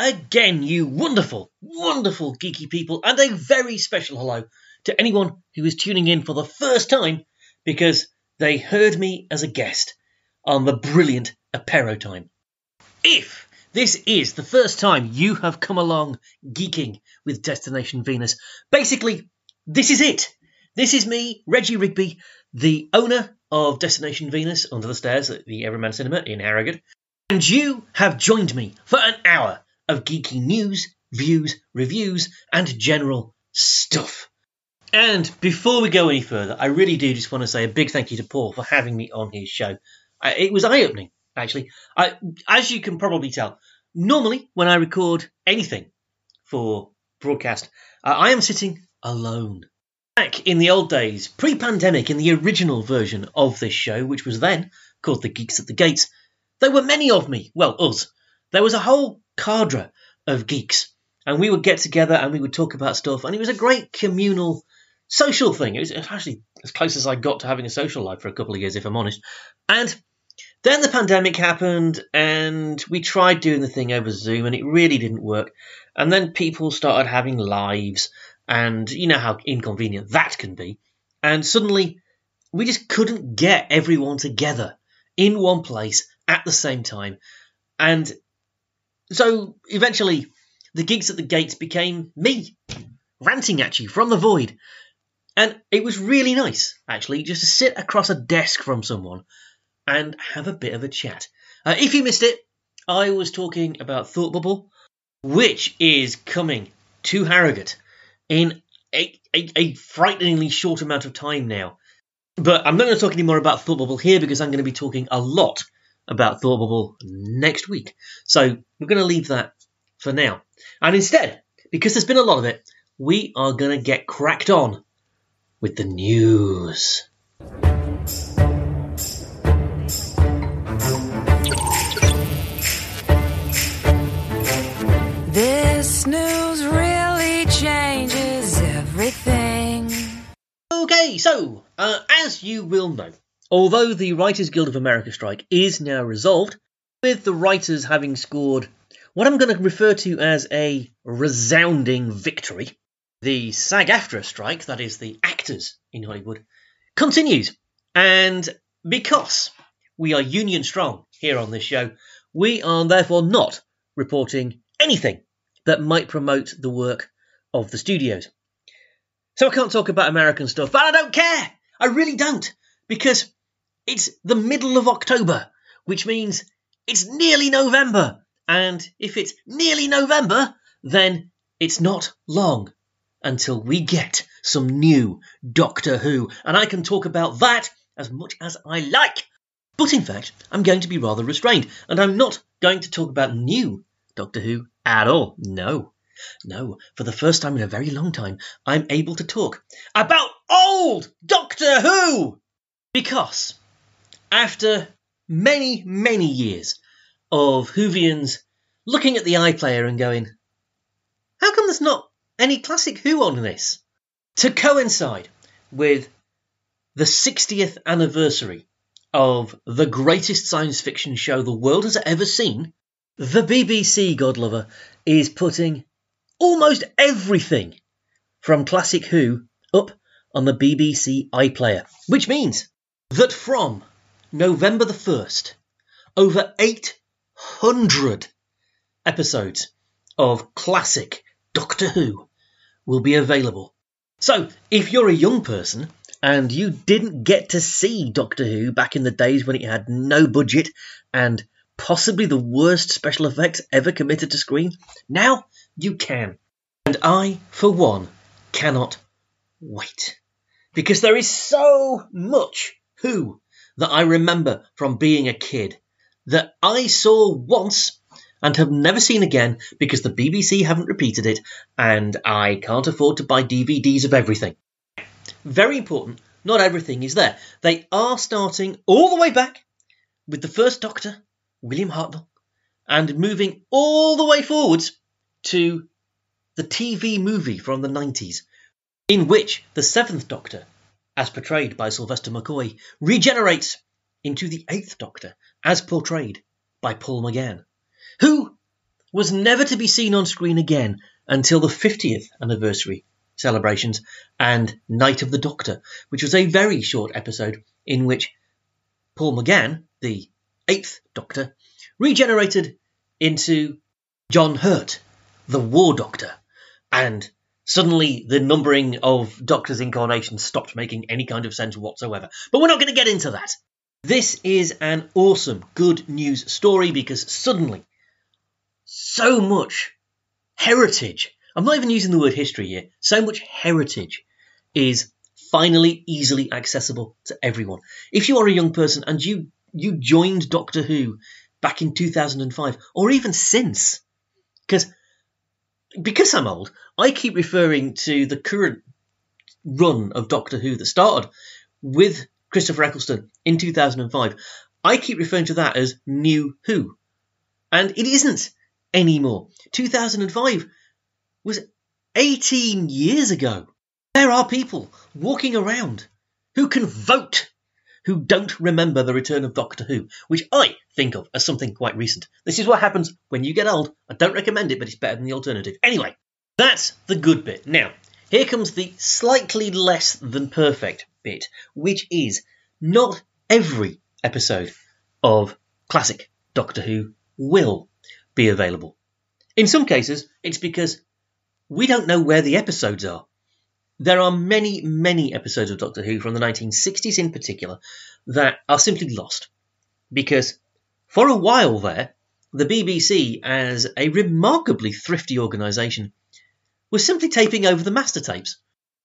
again, you wonderful, wonderful geeky people, and a very special hello to anyone who is tuning in for the first time because they heard me as a guest on the brilliant Apero Time. If this is the first time you have come along geeking with Destination Venus, basically, this is it. This is me, Reggie Rigby, the owner of Destination Venus under the stairs at the Everyman Cinema in Harrogate, and you have joined me for an hour of geeky news, views, reviews, and general stuff. And before we go any further, I really do just want to say a big thank you to Paul for having me on his show. I, it was eye opening, actually. I, as you can probably tell, normally when I record anything for broadcast, uh, I am sitting alone. Back in the old days, pre pandemic, in the original version of this show, which was then called The Geeks at the Gates, there were many of me. Well, us. There was a whole cadre of geeks. And we would get together and we would talk about stuff. And it was a great communal social thing. It was actually as close as I got to having a social life for a couple of years, if I'm honest. And then the pandemic happened and we tried doing the thing over Zoom and it really didn't work. And then people started having lives and you know how inconvenient that can be. And suddenly we just couldn't get everyone together in one place at the same time. And so eventually, the Geeks at the Gates became me, ranting at you from the void. And it was really nice, actually, just to sit across a desk from someone and have a bit of a chat. Uh, if you missed it, I was talking about Thought Bubble, which is coming to Harrogate in a, a, a frighteningly short amount of time now. But I'm not going to talk any more about Thought Bubble here because I'm going to be talking a lot about Thought Bubble next week. So we're going to leave that for now. And instead, because there's been a lot of it, we are going to get cracked on with the news. This news really changes everything. Okay, so, uh, as you will know, although the Writers Guild of America strike is now resolved, with the writers having scored what I'm going to refer to as a resounding victory, the SAG AFTRA strike, that is the actors in Hollywood, continues. And because we are union strong here on this show, we are therefore not reporting anything that might promote the work of the studios. So I can't talk about American stuff, but I don't care. I really don't. Because it's the middle of October, which means it's nearly November. And if it's nearly November, then it's not long until we get some new Doctor Who. And I can talk about that as much as I like. But in fact, I'm going to be rather restrained, and I'm not going to talk about new Doctor Who at all. No. No, for the first time in a very long time, I'm able to talk about old Doctor Who! Because after many, many years of Whovians looking at the iPlayer and going, how come there's not any classic Who on this? To coincide with the 60th anniversary of the greatest science fiction show the world has ever seen, the BBC, Godlover, is putting almost everything from Classic Who up on the BBC iPlayer, which means that from November the 1st, over 800 episodes of classic Doctor Who will be available. So, if you're a young person and you didn't get to see Doctor Who back in the days when it had no budget and possibly the worst special effects ever committed to screen, now you can. And I, for one, cannot wait. Because there is so much Who that I remember from being a kid that I saw once and have never seen again because the BBC haven't repeated it and I can't afford to buy DVDs of everything. Very important, not everything is there. They are starting all the way back with the first Doctor, William Hartnell, and moving all the way forwards to the TV movie from the 90s, in which the seventh Doctor, as portrayed by Sylvester McCoy, regenerates into the eighth Doctor, as portrayed by Paul McGann who was never to be seen on screen again until the 50th anniversary celebrations and Night of the Doctor, which was a very short episode in which Paul McGann, the eighth Doctor, regenerated into John Hurt, the War Doctor, and suddenly the numbering of Doctor's incarnations stopped making any kind of sense whatsoever. But we're not going to get into that. This is an awesome good news story because suddenly so much heritage. I'm not even using the word history here. So much heritage is finally easily accessible to everyone. If you are a young person and you you joined Doctor Who back in 2005 or even since, because because I'm old, I keep referring to the current run of Doctor Who that started with Christopher Eccleston in 2005. I keep referring to that as New Who, and it isn't anymore. 2005 was 18 years ago. There are people walking around who can vote who don't remember the return of Doctor Who, which I think of as something quite recent. This is what happens when you get old. I don't recommend it, but it's better than the alternative. Anyway, that's the good bit. Now, here comes the slightly less than perfect bit, which is not every episode of classic Doctor Who will be available. In some cases, it's because we don't know where the episodes are. There are many, many episodes of Doctor Who from the 1960s in particular that are simply lost. Because for a while there, the BBC, as a remarkably thrifty organisation, was simply taping over the master tapes.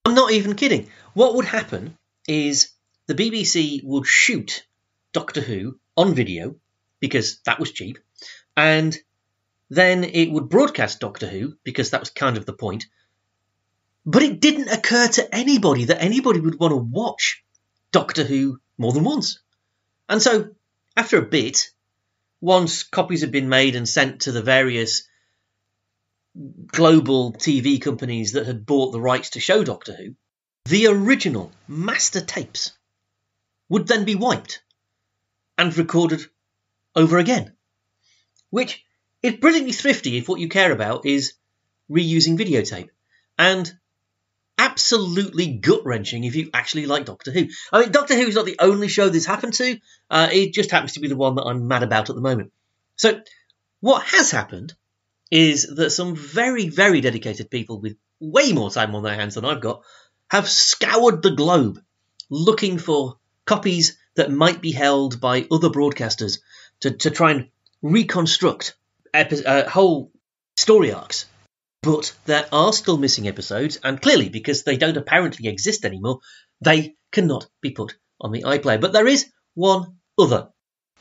I'm not even kidding. What would happen is the BBC would shoot Doctor Who on video, because that was cheap, and then it would broadcast Doctor Who, because that was kind of the point. But it didn't occur to anybody that anybody would want to watch Doctor Who more than once. And so, after a bit, once copies had been made and sent to the various global TV companies that had bought the rights to show Doctor Who, the original master tapes would then be wiped and recorded over again. Which is brilliantly thrifty if what you care about is reusing videotape. And absolutely gut wrenching if you actually like Doctor Who. I mean, Doctor Who is not the only show this happened to, uh, it just happens to be the one that I'm mad about at the moment. So, what has happened is that some very, very dedicated people with way more time on their hands than I've got have scoured the globe looking for copies that might be held by other broadcasters to, to try and reconstruct epi- uh, whole story arcs but there are still missing episodes, and clearly, because they don't apparently exist anymore, they cannot be put on the iPlayer. But there is one other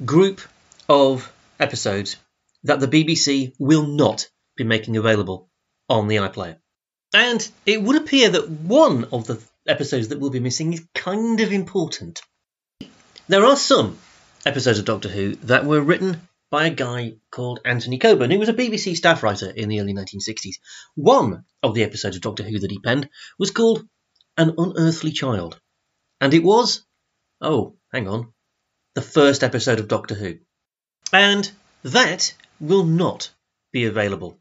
group of episodes that the BBC will not be making available on the iPlayer. And it would appear that one of the episodes that will be missing is kind of important. There are some episodes of Doctor Who that were written by a guy called Anthony Coburn, who was a BBC staff writer in the early 1960s. One of the episodes of Doctor Who that he penned was called An Unearthly Child. And it was, oh, hang on, the first episode of Doctor Who. And that will not be available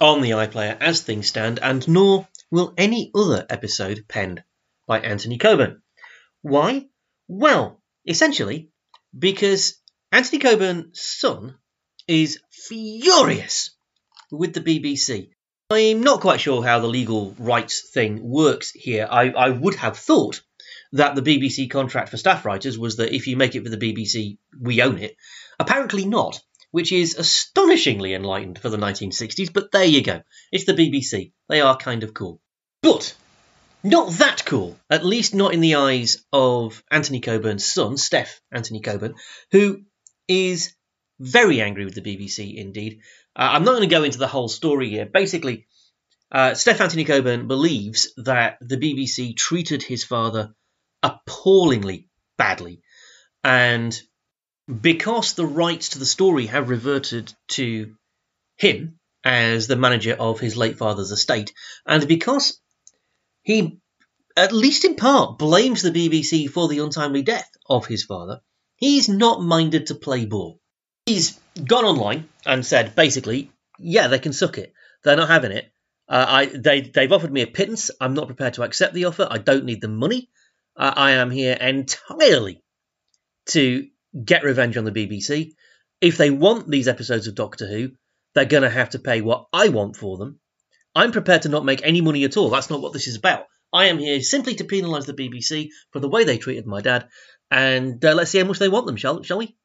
on the iPlayer as things stand, and nor will any other episode penned by Anthony Coburn. Why? Well, essentially, because Anthony Coburn's son is furious with the BBC. I'm not quite sure how the legal rights thing works here. I, I would have thought that the BBC contract for staff writers was that if you make it for the BBC, we own it. Apparently not, which is astonishingly enlightened for the 1960s, but there you go. It's the BBC. They are kind of cool. But not that cool, at least not in the eyes of Anthony Coburn's son, Stef Anthony Coburn, who is very angry with the BBC indeed. Uh, I'm not going to go into the whole story here. Basically, uh, Stef Anthony Coburn believes that the BBC treated his father appallingly badly. And because the rights to the story have reverted to him as the manager of his late father's estate, and because he, at least in part, blames the BBC for the untimely death of his father, He's not minded to play ball. He's gone online and said, basically, yeah, they can suck it. They're not having it. Uh, I they they've offered me a pittance. I'm not prepared to accept the offer. I don't need the money. Uh, I am here entirely to get revenge on the BBC. If they want these episodes of Doctor Who, they're going to have to pay what I want for them. I'm prepared to not make any money at all. That's not what this is about. I am here simply to penalise the BBC for the way they treated my dad, and uh, let's see how much they want them, shall, shall we?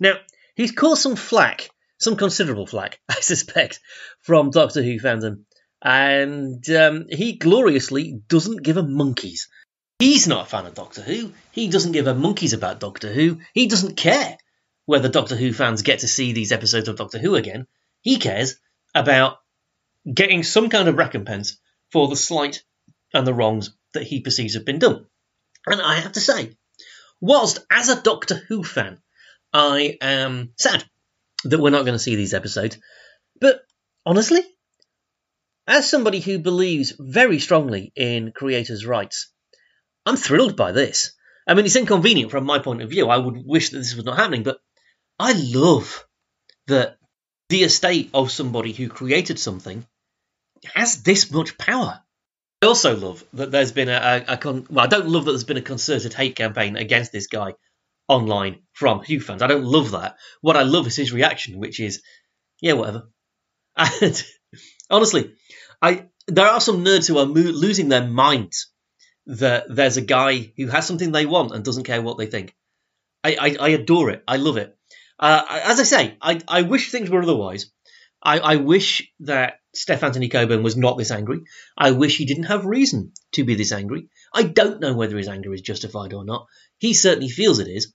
Now, he's caused some flack, some considerable flack, I suspect, from Doctor Who fandom, and um, he gloriously doesn't give a monkeys. He's not a fan of Doctor Who. He doesn't give a monkeys about Doctor Who. He doesn't care whether Doctor Who fans get to see these episodes of Doctor Who again. He cares about getting some kind of recompense for the slight and the wrongs that he perceives have been done. And I have to say, whilst as a Doctor Who fan, I am sad that we're not going to see these episodes, but honestly, as somebody who believes very strongly in creators' rights, I'm thrilled by this. I mean, it's inconvenient from my point of view. I would wish that this was not happening, but I love that the estate of somebody who created something has this much power. I also love that there's been a, a, a con- well, I don't love that there's been a concerted hate campaign against this guy online from Who fans. I don't love that. What I love is his reaction, which is, yeah, whatever. And honestly, I there are some nerds who are mo- losing their minds that there's a guy who has something they want and doesn't care what they think. I, I, I adore it. I love it. Uh, as I say, I, I wish things were otherwise. I, I wish that Stef Anthony Coburn was not this angry. I wish he didn't have reason to be this angry. I don't know whether his anger is justified or not. He certainly feels it is.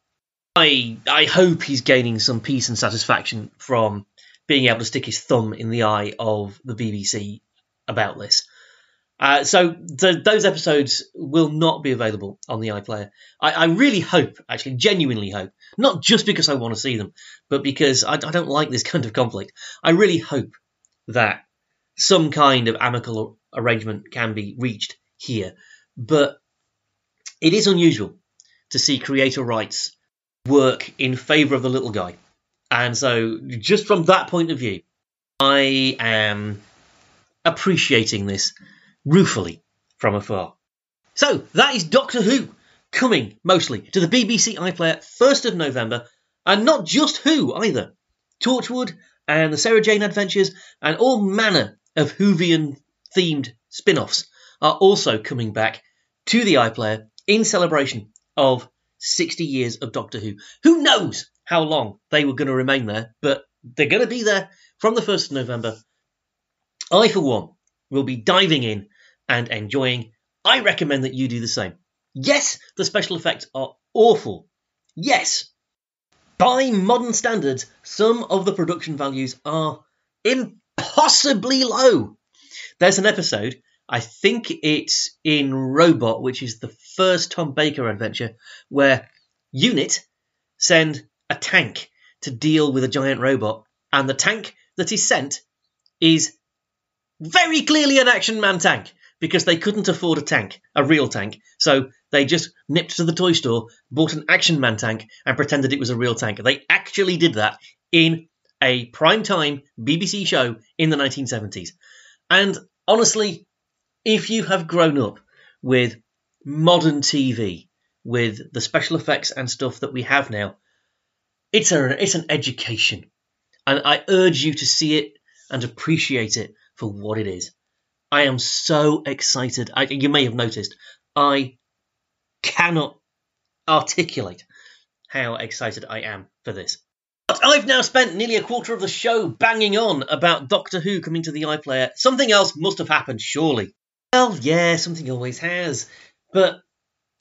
I I hope he's gaining some peace and satisfaction from being able to stick his thumb in the eye of the BBC about this. Uh, so those episodes will not be available on the iPlayer. I, I, really hope, actually, genuinely hope, not just because I want to see them, but because I, I don't like this kind of conflict. I really hope that some kind of amicable arrangement can be reached here. But it is unusual to see creator rights work in favour of the little guy. And so, just from that point of view, I am appreciating this ruefully from afar. So, that is Doctor Who coming mostly to the BBC iPlayer 1st of November, and not just Who either. Torchwood and the Sarah Jane Adventures and all manner of Whovian themed spin offs are also coming back to the iPlayer in celebration of 60 years of Doctor Who. Who knows how long they were going to remain there, but they're going to be there from the 1st of November. I, for one, will be diving in and enjoying. I recommend that you do the same. Yes, the special effects are awful. Yes, by modern standards, some of the production values are impossibly low. There's an episode, I think it's in Robot, which is the first Tom Baker adventure, where Unit send a tank to deal with a giant robot, and the tank that is sent is very clearly an Action Man tank because they couldn't afford a tank, a real tank. So they just nipped to the toy store, bought an Action Man tank, and pretended it was a real tank. They actually did that in a prime-time BBC show in the 1970s. And honestly, if you have grown up with modern TV, with the special effects and stuff that we have now, it's a it's an education, and I urge you to see it and appreciate it for what it is. I am so excited. I, you may have noticed I cannot articulate how excited I am for this. But I've now spent nearly a quarter of the show banging on about Doctor Who coming to the iPlayer. Something else must have happened, surely. Well, yeah, something always has. But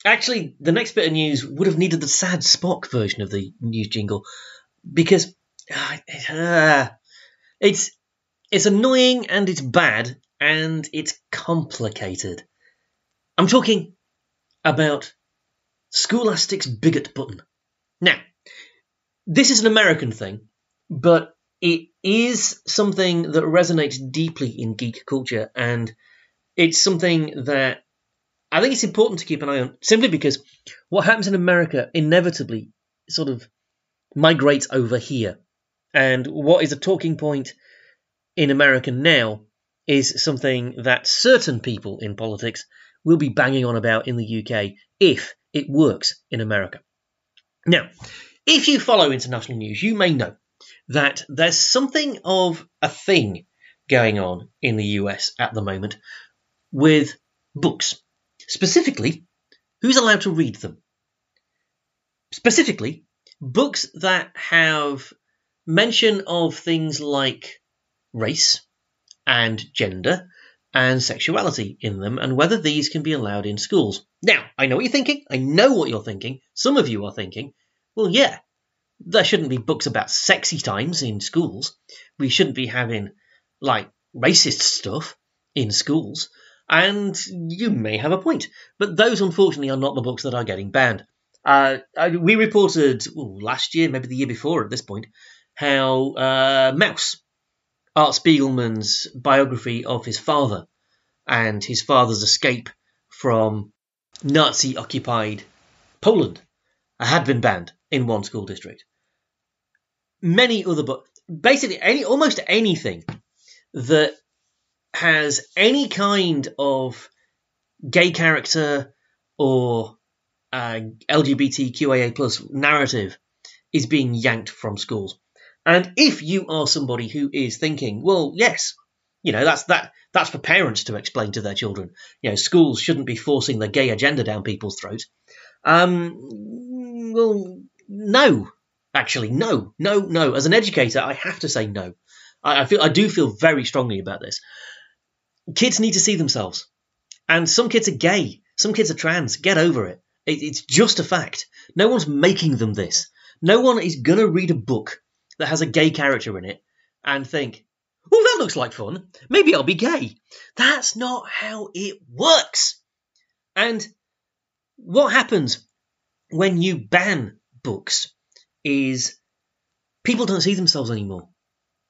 actually, the next bit of news would have needed the sad Spock version of the news jingle because uh, it's it's annoying and it's bad and it's complicated. I'm talking about Scholastic's bigot button. Now, this is an American thing, but it is something that resonates deeply in geek culture, and it's something that I think it's important to keep an eye on simply because what happens in America inevitably sort of migrates over here. And what is a talking point in America now is something that certain people in politics will be banging on about in the UK if it works in America. Now, if you follow international news, you may know that there's something of a thing going on in the US at the moment with books. Specifically, who's allowed to read them? Specifically, books that have mention of things like race and gender and sexuality in them and whether these can be allowed in schools. Now, I know what you're thinking. I know what you're thinking. Some of you are thinking, well, yeah, there shouldn't be books about sexy times in schools. We shouldn't be having, like, racist stuff in schools. And you may have a point. But those, unfortunately, are not the books that are getting banned. Uh, we reported ooh, last year, maybe the year before at this point, how uh, Maus, Art Spiegelman's biography of his father and his father's escape from Nazi occupied Poland had been banned in one school district. Many other books, basically any almost anything that has any kind of gay character or uh, LGBTQIA plus narrative is being yanked from schools. And if you are somebody who is thinking, well, yes, you know, that's that that's for parents to explain to their children. You know, schools shouldn't be forcing the gay agenda down people's throats. Um, well, no, actually, no, no, no. As an educator, I have to say no. I, I feel I do feel very strongly about this. Kids need to see themselves, and some kids are gay, some kids are trans. Get over it. it it's just a fact. No one's making them this. No one is gonna read a book that has a gay character in it and think, "Oh, that looks like fun. Maybe I'll be gay." That's not how it works. And what happens when you ban books is people don't see themselves anymore.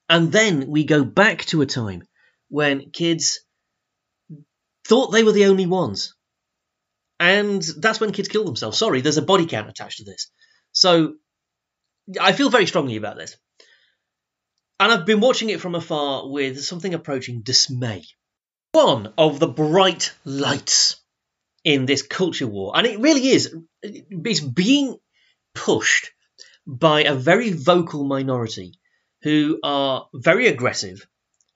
And then we go back to a time when kids thought they were the only ones. And that's when kids kill themselves. Sorry, there's a body count attached to this. So I feel very strongly about this. And I've been watching it from afar with something approaching dismay. One of the bright lights in this culture war, and it really is, it's being pushed by a very vocal minority who are very aggressive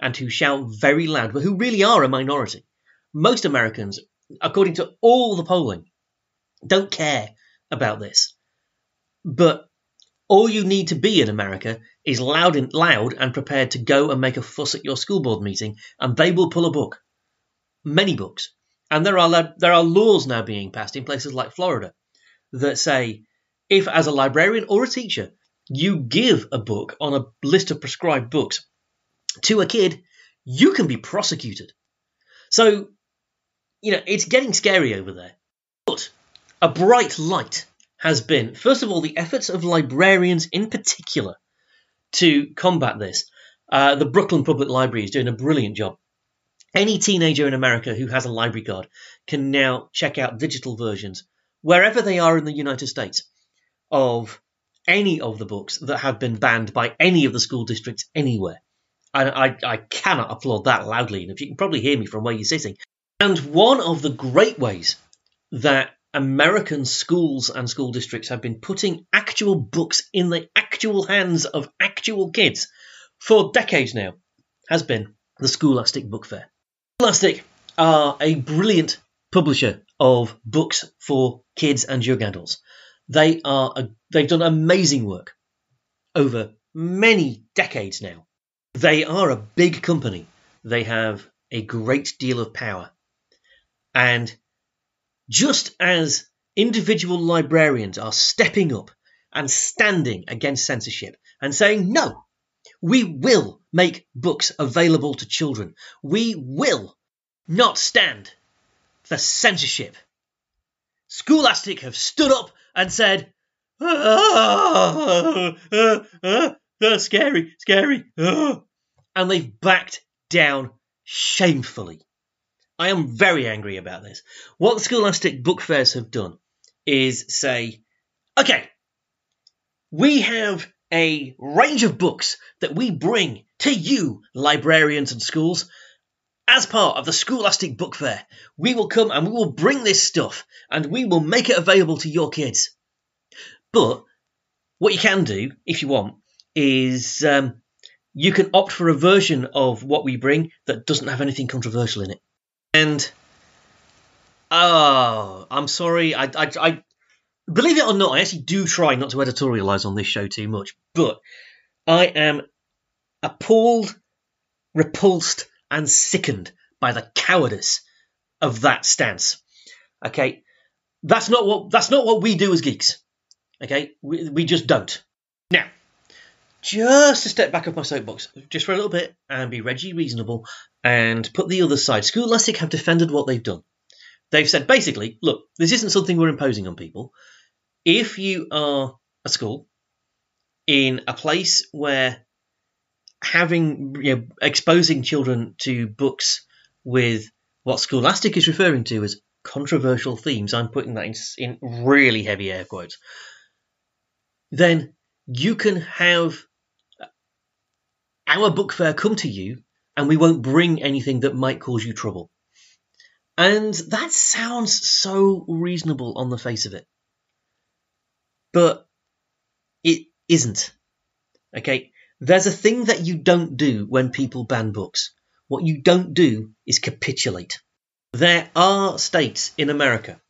and who shout very loud, but who really are a minority. Most Americans, according to all the polling, don't care about this. But all you need to be in America is loud and loud and prepared to go and make a fuss at your school board meeting, and they will pull a book. Many books. And there are there are laws now being passed in places like Florida that say if as a librarian or a teacher you give a book on a list of prescribed books to a kid, you can be prosecuted. So, you know, it's getting scary over there. But a bright light has been, first of all, the efforts of librarians in particular to combat this. Uh, the Brooklyn Public Library is doing a brilliant job any teenager in America who has a library card can now check out digital versions wherever they are in the United States of any of the books that have been banned by any of the school districts anywhere. And I, I cannot applaud that loudly enough. You can probably hear me from where you're sitting. And one of the great ways that American schools and school districts have been putting actual books in the actual hands of actual kids for decades now has been the Scholastic Book Fair. Scholastic are a brilliant publisher of books for kids and young adults. They are a, they've done amazing work over many decades now. They are a big company. They have a great deal of power. And just as individual librarians are stepping up and standing against censorship and saying, no, we will make books available to children. We will not stand for censorship. Scholastic have stood up and said, ah, ah, ah scary, scary, ah, and they've backed down shamefully. I am very angry about this. What Scholastic book fairs have done is say, okay, we have a range of books that we bring to you, librarians and schools, as part of the Scholastic Book Fair. We will come and we will bring this stuff and we will make it available to your kids. But what you can do, if you want, is um, you can opt for a version of what we bring that doesn't have anything controversial in it. And oh, I'm sorry, I, I, I believe it or not, I actually do try not to editorialize on this show too much, but I am appalled, repulsed, and sickened by the cowardice of that stance. Okay, that's not what that's not what we do as geeks. Okay, we, we just don't. Now, just to step back off my soapbox, just for a little bit, and be Reggie reasonable, and put the other side. Scholastic have defended what they've done. They've said basically, look, this isn't something we're imposing on people. If you are a school in a place where having you know, exposing children to books with what Scholastic is referring to as controversial themes, I'm putting that in, in really heavy air quotes, then you can have our book fair come to you and we won't bring anything that might cause you trouble. And that sounds so reasonable on the face of it. But it isn't. Okay? There's a thing that you don't do when people ban books. What you don't do is capitulate. There are states in America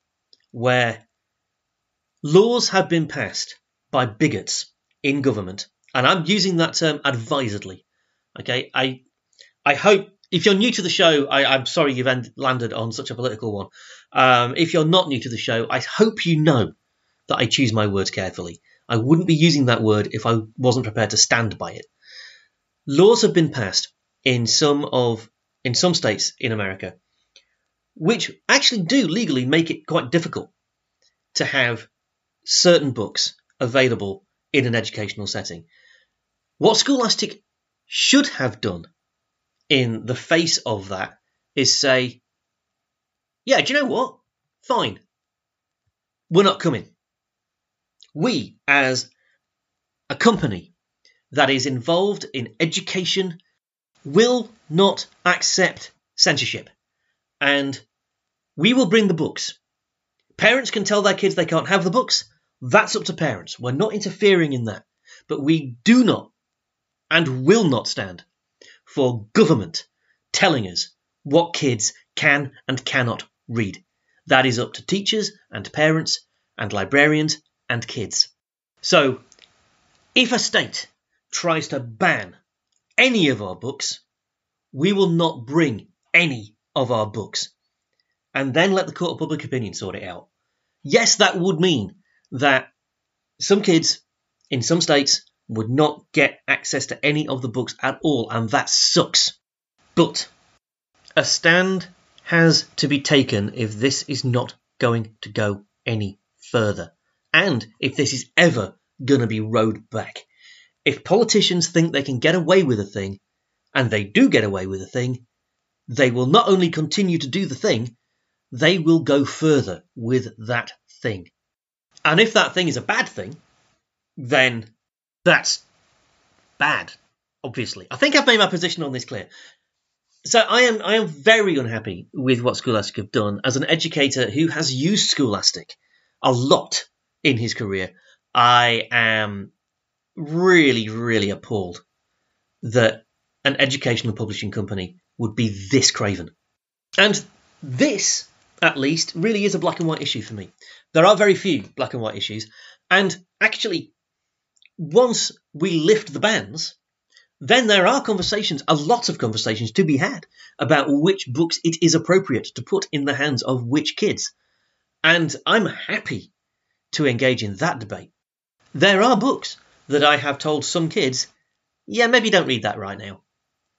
where laws have been passed by bigots in government, and I'm using that term advisedly. Okay, I I hope if you're new to the show, I, am sorry you've end, landed on such a political one. Um, if you're not new to the show, I hope you know that I choose my words carefully. I wouldn't be using that word if I wasn't prepared to stand by it. Laws have been passed in some of in some states in America, which actually do legally make it quite difficult to have certain books available in an educational setting. What Scholastic should have done in the face of that is say, yeah, do you know what? Fine. We're not coming. We, as a company that is involved in education, will not accept censorship. And we will bring the books. Parents can tell their kids they can't have the books. That's up to parents. We're not interfering in that. But we do not and will not stand for government telling us what kids can and cannot read. That is up to teachers and parents and librarians and kids. So, if a state tries to ban any of our books, we will not bring any of our books and then let the court of public opinion sort it out. Yes, that would mean that some kids in some states would not get access to any of the books at all, and that sucks. But a stand has to be taken if this is not going to go any further, and if this is ever going to be rowed back. If politicians think they can get away with a thing, and they do get away with a thing, they will not only continue to do the thing, they will go further with that thing. And if that thing is a bad thing, then that's bad, obviously. I think I've made my position on this clear. So I am I am very unhappy with what Scholastic have done. As an educator who has used Scholastic a lot in his career, I am really, really appalled that an educational publishing company would be this craven. And this, at least, really is a black and white issue for me. There are very few black and white issues, and actually, once we lift the bans, then there are conversations, a lot of conversations to be had about which books it is appropriate to put in the hands of which kids. And I'm happy to engage in that debate. There are books that I have told some kids, yeah, maybe don't read that right now.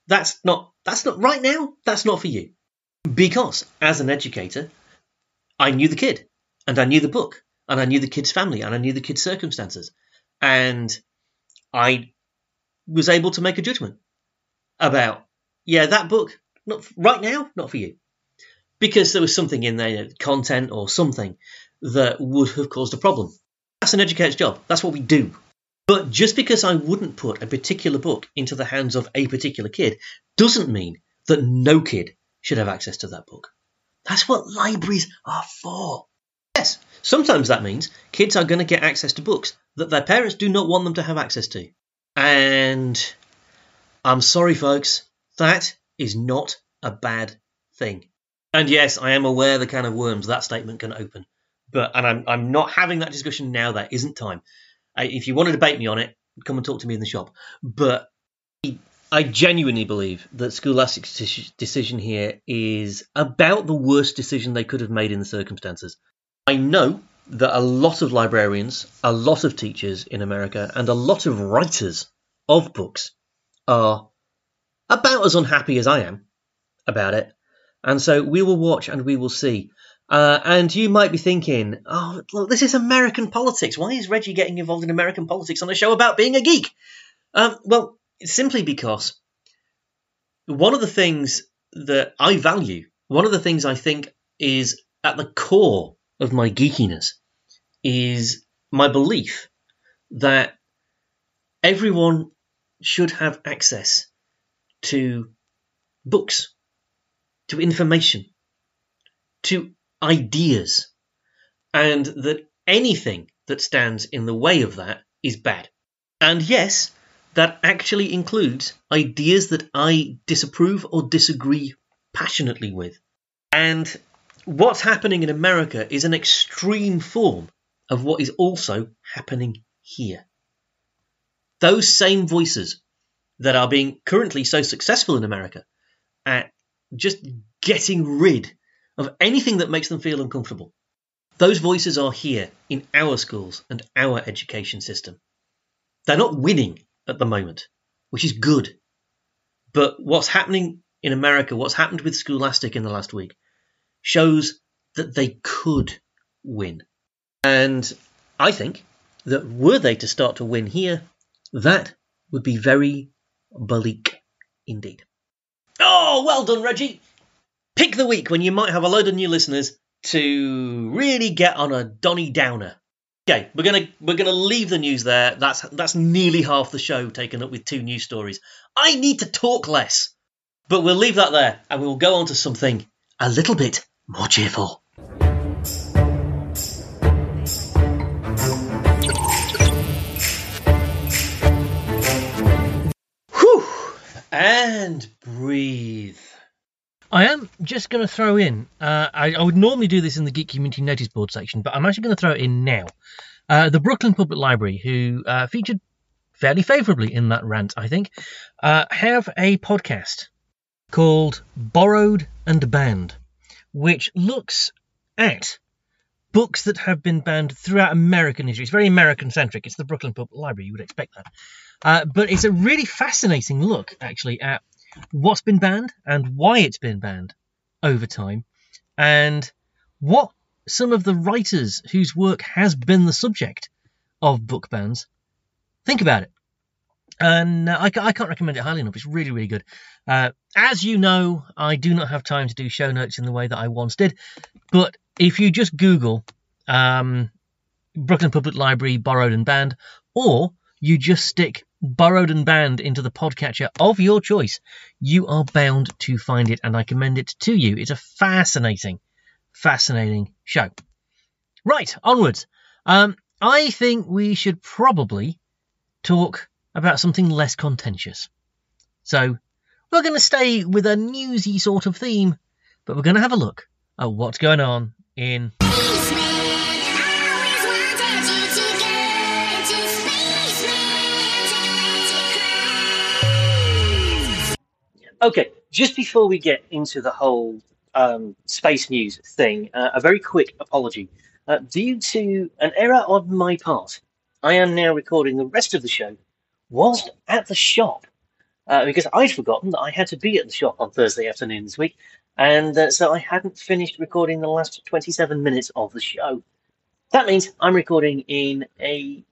That's not, that's not, right now, that's not for you. Because as an educator, I knew the kid, and I knew the book, and I knew the kid's family, and I knew the kid's circumstances and I was able to make a judgment about yeah that book not right now not for you because there was something in there content or something that would have caused a problem that's an educator's job that's what we do But just because I wouldn't put a particular book into the hands of a particular kid doesn't mean that no kid should have access to that book. That's what libraries are for. Yes, sometimes that means kids are going to get access to books that their parents do not want them to have access to. And I'm sorry, folks, that is not a bad thing. And yes, I am aware the can of worms that statement can open. But and I'm I'm not having that discussion now. That isn't time. I, if you want to debate me on it, come and talk to me in the shop. But I genuinely believe that Scholastic's decision here is about the worst decision they could have made in the circumstances. I know that a lot of librarians, a lot of teachers in America, and a lot of writers of books are about as unhappy as I am about it. And so we will watch and we will see. Uh, and you might be thinking, oh, look, this is American politics. Why is Reggie getting involved in American politics on a show about being a geek? Um, well, simply because one of the things that I value, one of the things I think is at the core of my geekiness, is my belief that everyone should have access to books, to information, to ideas, and that anything that stands in the way of that is bad. And yes, that actually includes ideas that I disapprove or disagree passionately with. And what's happening in America is an extreme form of what is also happening here. Those same voices that are being currently so successful in America at just getting rid of anything that makes them feel uncomfortable. Those voices are here in our schools and our education system. They're not winning at the moment, which is good. But what's happening in America, what's happened with Scholastic in the last week, shows that they could win. And I think that were they to start to win here, that would be very bleak indeed. Oh, well done, Reggie! Pick the week when you might have a load of new listeners to really get on a Donny Downer. Okay, we're gonna we're gonna leave the news there. That's that's nearly half the show taken up with two news stories. I need to talk less, but we'll leave that there and we'll go on to something a little bit more cheerful. Whew, and breathe. I am just going to throw in. Uh, I, I, would normally do this in the Geek Community Notice Board section, but I'm actually going to throw it in now. Uh, the Brooklyn Public Library, who uh, featured fairly favourably in that rant, I think, uh, have a podcast called Borrowed and Banned, which looks at books that have been banned throughout American history. It's very American centric. It's the Brooklyn Public Library. You would expect that. Uh, but it's a really fascinating look, actually, at what's been banned and why it's been banned over time, and what some of the writers whose work has been the subject of book bans think about it. And uh, I, I, can't recommend it highly enough. It's really, really good. Uh, as you know, I do not have time to do show notes in the way that I once did. But if you just Google um, Brooklyn Public Library borrowed and banned, or you just stick borrowed and banned into the podcatcher of your choice, you are bound to find it, and I commend it to you. It's a fascinating, fascinating show. Right, onwards. Um, I think we should probably talk about something less contentious. So, we're going to stay with a newsy sort of theme, but we're going to have a look at what's going on in. Okay, just before we get into the whole um, space news thing, uh, a very quick apology. Uh, due to an error on my part, I am now recording the rest of the show whilst at the shop uh, because I'd forgotten that I had to be at the shop on Thursday afternoon this week, and uh, so I hadn't finished recording the last 27 minutes of the show. That means I'm recording in a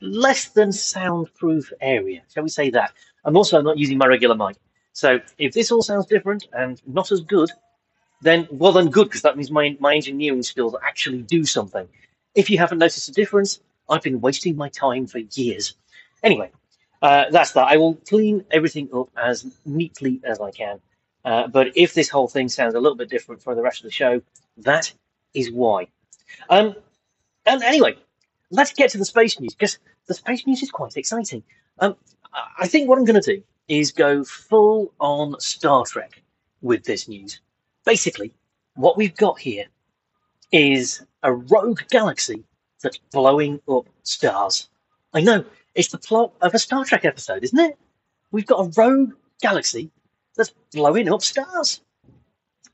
less than soundproof area, shall we say that? I'm also not using my regular mic. So if this all sounds different and not as good, then well then good because that means my my engineering skills actually do something. If you haven't noticed a difference, I've been wasting my time for years. Anyway, uh, that's that. I will clean everything up as neatly as I can. Uh, but if this whole thing sounds a little bit different for the rest of the show, that is why. Um, and anyway, let's get to the space news because the space news is quite exciting. Um, I think what I'm going to do is go full on Star Trek with this news. Basically, what we've got here is a rogue galaxy that's blowing up stars. I know, it's the plot of a Star Trek episode, isn't it? We've got a rogue galaxy that's blowing up stars.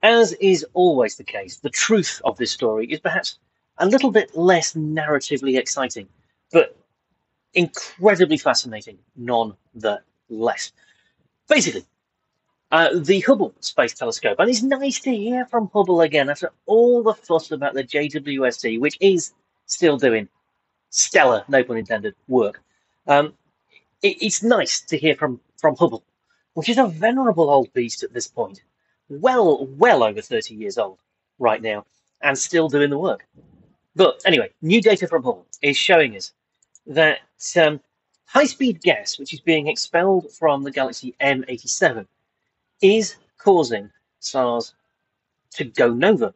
As is always the case, the truth of this story is perhaps a little bit less narratively exciting, but incredibly fascinating nonetheless. Basically, uh, the Hubble Space Telescope, and it's nice to hear from Hubble again after all the fuss about the JWST, which is still doing stellar, no pun intended, work. Um, it, it's nice to hear from, from Hubble, which is a venerable old beast at this point, well, well over 30 years old right now, and still doing the work. But anyway, new data from Hubble is showing us that um, high speed gas, which is being expelled from the galaxy M87, is causing stars to go nova.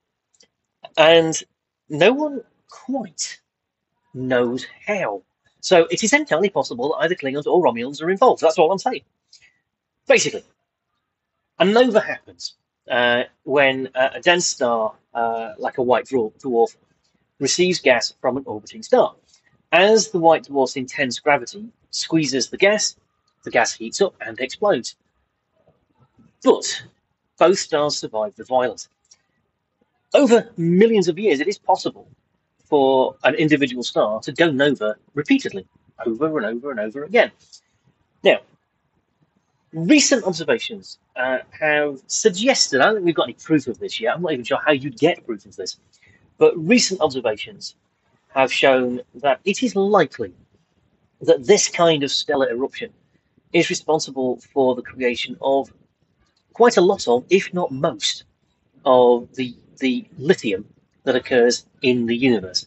And no one quite knows how. So it is entirely possible that either Klingons or Romulans are involved. That's all I'm saying. Basically, a nova happens uh, when a dense star, uh, like a white dwarf, receives gas from an orbiting star. As the white dwarf's intense gravity squeezes the gas, the gas heats up and explodes. But both stars survive the violence. Over millions of years, it is possible for an individual star to go nova repeatedly, over and over and over again. Now, recent observations uh, have suggested, I don't think we've got any proof of this yet, I'm not even sure how you'd get proof of this, but recent observations have shown that it is likely that this kind of stellar eruption is responsible for the creation of quite a lot of, if not most, of the, the lithium that occurs in the universe.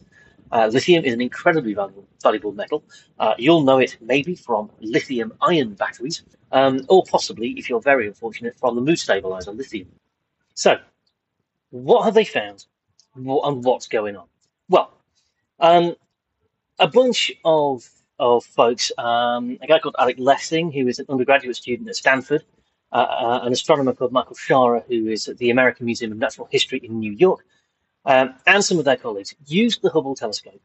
Uh, lithium is an incredibly valuable, valuable metal. Uh, you'll know it maybe from lithium ion batteries, um, or possibly, if you're very unfortunate, from the mood stabilizer lithium. So, what have they found and what's going on? Well, um, a bunch of of folks, um, a guy called Alec Lessing, who is an undergraduate student at Stanford, uh, uh, an astronomer called Michael Shara, who is at the American Museum of Natural History in New York, um, and some of their colleagues used the Hubble telescope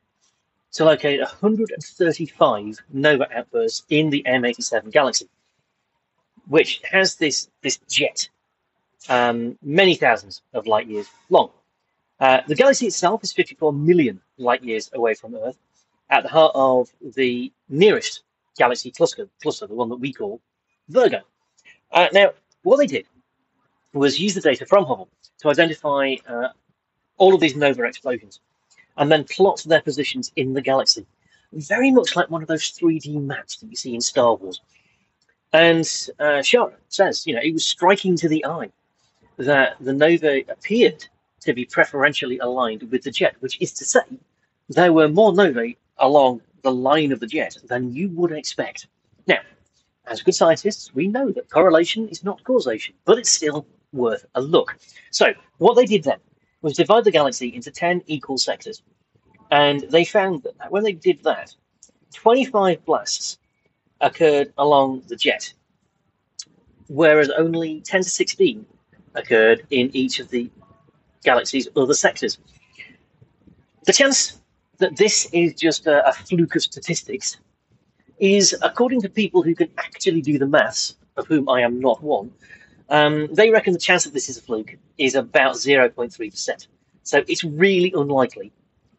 to locate 135 nova outbursts in the M87 galaxy, which has this, this jet um, many thousands of light years long. Uh, the galaxy itself is 54 million light years away from Earth, at the heart of the nearest galaxy cluster, cluster the one that we call Virgo. Uh, now, what they did was use the data from Hubble to identify uh, all of these nova explosions and then plot their positions in the galaxy, very much like one of those 3D maps that you see in Star Wars. And uh, Shara says, you know, it was striking to the eye that the nova appeared to be preferentially aligned with the jet, which is to say, there were more novae along the line of the jet than you would expect. Now, as good scientists, we know that correlation is not causation, but it's still worth a look. So, what they did then was divide the galaxy into 10 equal sectors. And they found that when they did that, 25 blasts occurred along the jet, whereas only 10 to 16 occurred in each of the galaxy's other sectors. The chance that this is just a, a fluke of statistics is, according to people who can actually do the maths, of whom I am not one, um, they reckon the chance that this is a fluke is about 0.3%. So it's really unlikely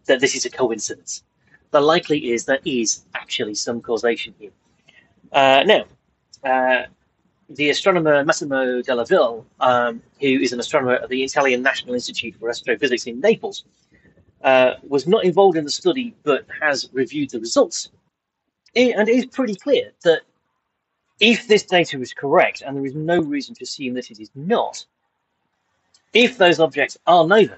that this is a coincidence. The likely is there is actually some causation here. Uh, now, uh, the astronomer Massimo Della Valle, um, who is an astronomer at the Italian National Institute for Astrophysics in Naples, uh, was not involved in the study but has reviewed the results. And it is pretty clear that if this data is correct, and there is no reason to assume that it is not, if those objects are nova,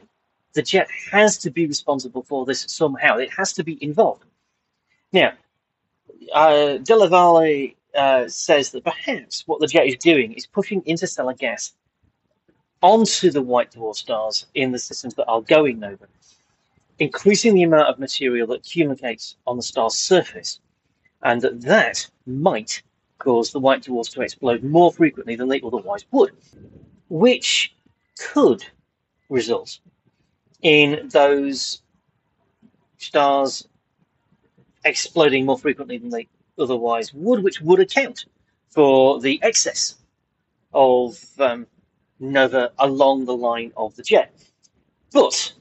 the jet has to be responsible for this somehow. It has to be involved. Now, uh, Della Valle uh, says that perhaps what the jet is doing is pushing interstellar gas onto the white dwarf stars in the systems that are going nova, increasing the amount of material that accumulates on the star's surface, and that that might cause the white dwarfs to explode more frequently than they otherwise would, which could result in those stars exploding more frequently than they otherwise would, which would account for the excess of um, nova along the line of the jet. But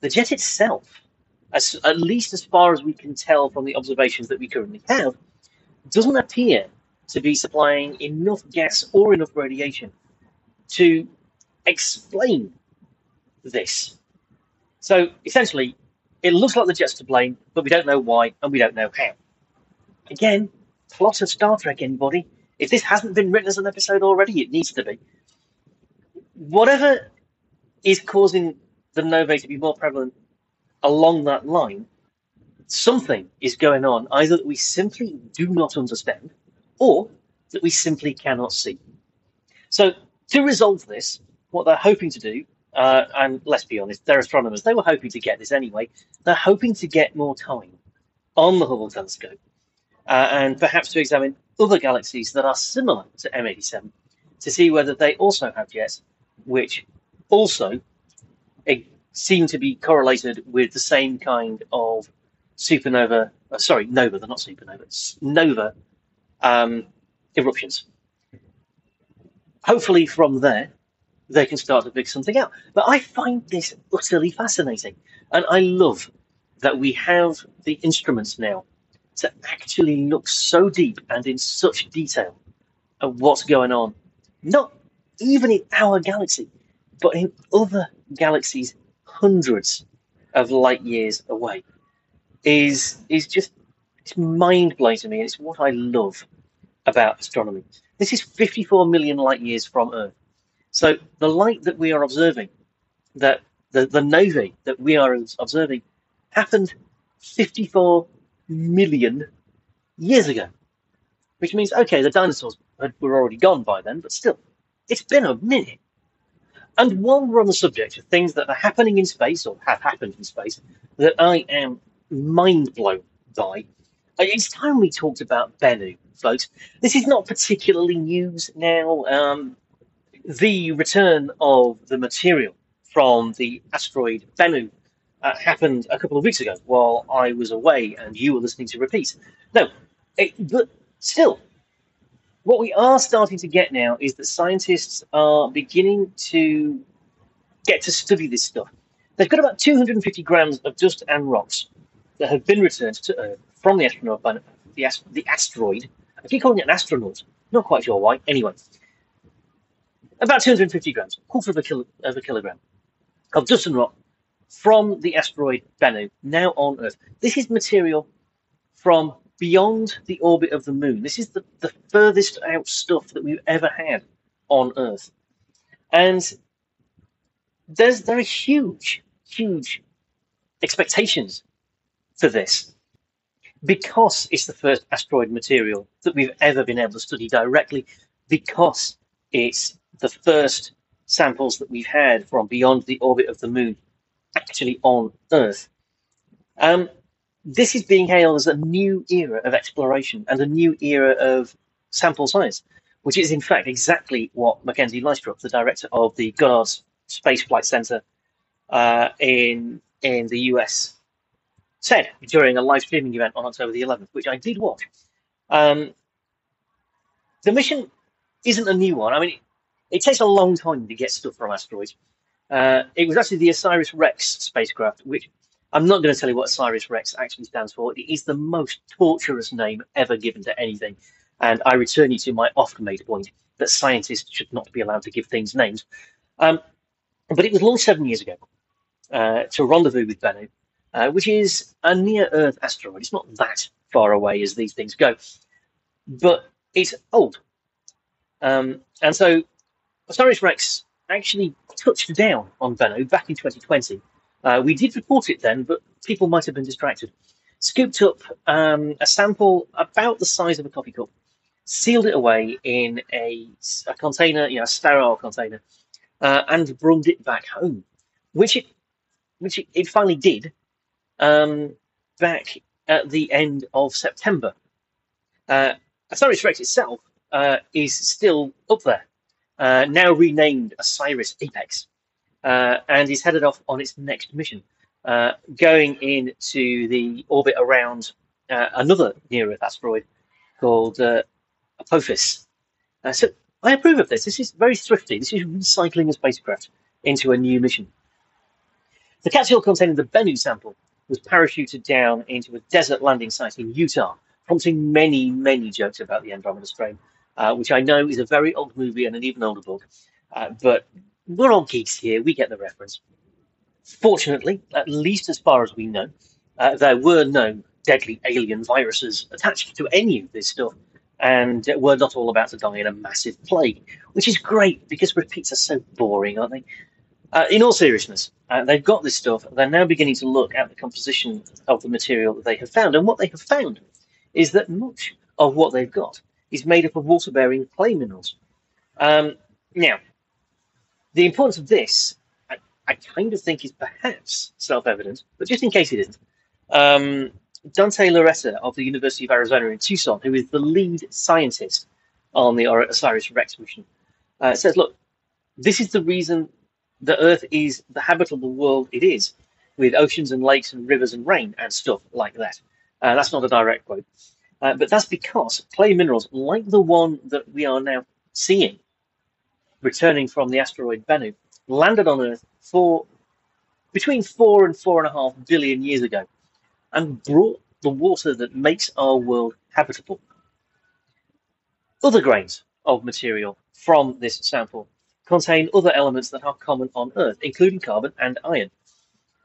the jet itself, as, at least as far as we can tell from the observations that we currently have, doesn't appear to be supplying enough gas or enough radiation to explain this. So essentially, it looks like the jet's to blame, but we don't know why and we don't know how. Again, plot of Star Trek, anybody. If this hasn't been written as an episode already, it needs to be. Whatever is causing the novae to be more prevalent along that line, something is going on, either that we simply do not understand or that we simply cannot see. So, to resolve this, what they're hoping to do, uh, and let's be honest, they're astronomers, they were hoping to get this anyway, they're hoping to get more time on the Hubble telescope uh, and perhaps to examine other galaxies that are similar to M87 to see whether they also have jets which also eh, seem to be correlated with the same kind of supernova, uh, sorry, nova, they're not supernovas, nova um, eruptions. Hopefully, from there, they can start to figure something out. But I find this utterly fascinating. And I love that we have the instruments now to actually look so deep and in such detail at what's going on, not even in our galaxy, but in other galaxies hundreds of light years away, is is just it's mind blowing to me, and it's what I love about astronomy. This is 54 million light years from Earth. So the light that we are observing, that the, the novae that we are observing, happened 54 million years ago. Which means, okay, the dinosaurs were already gone by then, but still, it's been a minute. And while we're on the subject of things that are happening in space or have happened in space that I am mind blown by, it's time we talked about Bennu, folks. This is not particularly news now. Um, the return of the material from the asteroid Bennu uh, happened a couple of weeks ago while I was away and you were listening to repeat. No, it, but still, what we are starting to get now is that scientists are beginning to get to study this stuff. They've got about 250 grams of dust and rocks that have been returned to Earth from the astronaut, the, the asteroid. I keep calling it an astronaut. Not quite sure why. Anyway, about 250 grams, quarter of a, kilo, of a kilogram of dust and rock from the asteroid Bennu, now on Earth. This is material from beyond the orbit of the moon. This is the, the furthest out stuff that we've ever had on Earth. And there's there are huge, huge expectations for this because it's the first asteroid material that we've ever been able to study directly, because it's the first samples that we've had from beyond the orbit of the moon actually on Earth. Um, this is being hailed as a new era of exploration and a new era of sample science, which is in fact exactly what Makenzie Lystrup, the director of the Goddard Space Flight Center uh, in in the US, said during a live streaming event on October the 11th, which I did watch. Um, the mission isn't a new one. I mean, it, takes a long time to get stuff from asteroids. Uh, it was actually the OSIRIS REx spacecraft, which I'm not going to tell you what OSIRIS REx actually stands for. It is the most torturous name ever given to anything. And I return you to my oft made point that scientists should not be allowed to give things names. Um, but it was launched seven years ago uh, to rendezvous with Bennu, uh, which is a near Earth asteroid. It's not that far away as these things go, but it's old. Um, and so OSIRIS REx actually touched down on Bennu back in 2020. Uh, we did report it then, but people might have been distracted. scooped up um, a sample about the size of a coffee cup, sealed it away in a, a container, you know, a sterile container, uh, and brought it back home, which it which it, it finally did um, back at the end of September. Uh, Osiris Rex itself uh, is still up there, uh, now renamed Osiris Apex, uh, and is headed off on its next mission, uh, going into the orbit around uh, another near Earth asteroid called Apophis. So I approve of this. This is very thrifty. This is recycling a spacecraft into a new mission. The capsule containing the Bennu sample was parachuted down into a desert landing site in Utah, prompting many, many jokes about the Andromeda Strain, uh, which I know is a very old movie and an even older book. Uh, but we're all geeks here, we get the reference. Fortunately, at least as far as we know, uh, there were no deadly alien viruses attached to any of this stuff, and we're not all about to die in a massive plague, which is great because repeats are so boring, aren't they? Uh, in all seriousness, uh, they've got this stuff. They're now beginning to look at the composition of the material that they have found. And what they have found is that much of what they've got is made up of water bearing clay minerals. Um, now, the importance of this, I, I, kind of think, is perhaps self evident, but just in case it isn't, um, Dante Lauretta of the University of Arizona in Tucson, who is the lead scientist on the OSIRIS REx mission, uh, says, look, this is the reason the Earth is the habitable world it is, with oceans and lakes and rivers and rain and stuff like that. Uh, that's not a direct quote. Uh, but that's because clay minerals, like the one that we are now seeing returning from the asteroid Bennu, landed on Earth for between four and four and a half billion years ago and brought the water that makes our world habitable. Other grains of material from this sample contain other elements that are common on Earth, including carbon and iron,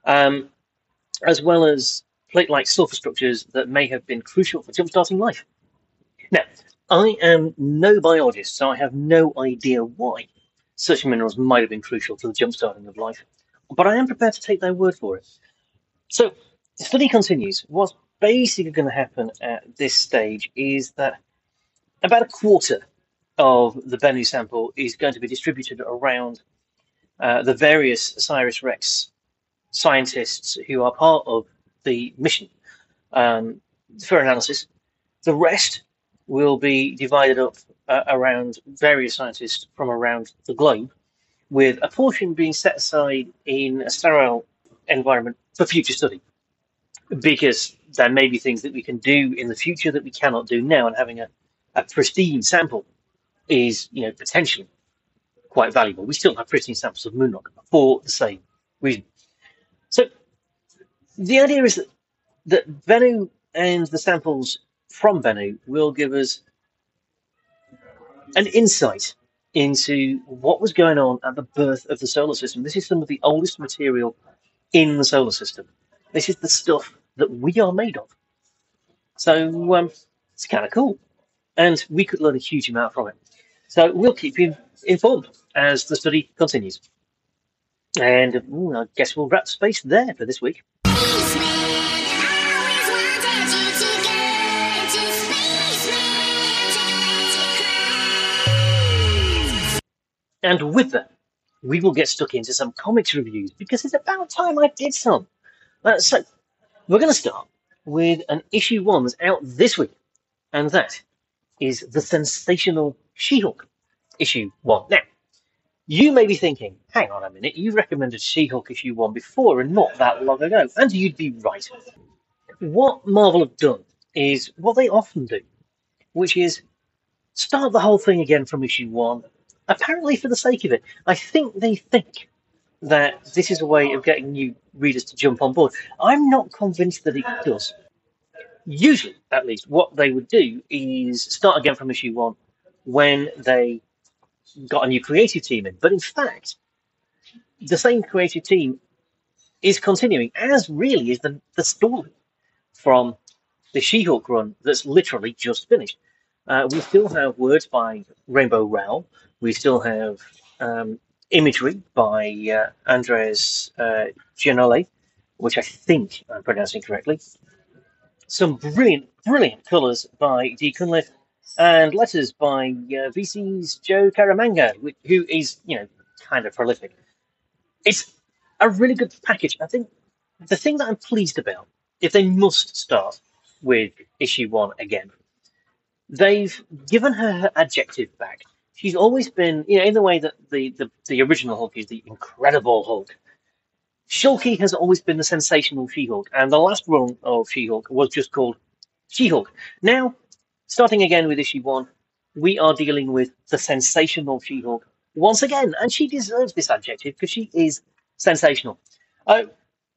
um, as well as plate like sulfur structures that may have been crucial for jump-starting life. Now, I am no biologist, so I have no idea why such minerals might have been crucial to the jump-starting of life, but I am prepared to take their word for it. So, the study continues. What's basically going to happen at this stage is that about a quarter of the Bennu sample is going to be distributed around uh, the various OSIRIS REx scientists who are part of the mission um, for analysis. The rest will be divided up uh, around various scientists from around the globe, with a portion being set aside in a sterile environment for future study. Because there may be things that we can do in the future that we cannot do now, and having a, a pristine sample is, you know, potentially quite valuable. We still have pristine samples of moon rock for the same reason. So the idea is that, that Bennu and the samples from Bennu will give us an insight into what was going on at the birth of the solar system. This is some of the oldest material in the solar system. This is the stuff that we are made of. So um, it's kind of cool. And we could learn a huge amount from it. So we'll keep you informed as the study continues. And ooh, I guess we'll wrap space there for this week. And with that, we will get stuck into some comics reviews because it's about time I did some. Uh, so, we're going to start with an issue one that's out this week, and that is the sensational She Hulk issue one. Now, you may be thinking, hang on a minute, you recommended She Hulk issue one before and not that long ago, and you'd be right. What Marvel have done is what they often do, which is start the whole thing again from issue one apparently for the sake of it. I think they think that this is a way of getting new readers to jump on board. I'm not convinced that it does. Usually, at least, what they would do is start again from issue one when they got a new creative team in. But in fact, the same creative team is continuing, as really is the, the story from the She Hulk run that's literally just finished. Uh, we still have words by Rainbow Rowell. We still have um, imagery by uh, Andres uh, Giannoli, which I think I'm pronouncing correctly. Some brilliant, brilliant colours by Dee Cunliffe and letters by uh, VC's Joe Caramagna, which, who is, you know, kind of prolific. It's a really good package. I think the thing that I'm pleased about, if they must start with issue one again, they've given her her adjective back. She's always been, you know, in the way that the, the, the original Hulk is the Incredible Hulk. Shulky has always been the sensational She-Hulk, and the last run of She-Hulk was just called She-Hulk. Now, starting again with issue one, we are dealing with the sensational She-Hulk once again, and she deserves this adjective because she is sensational. Uh,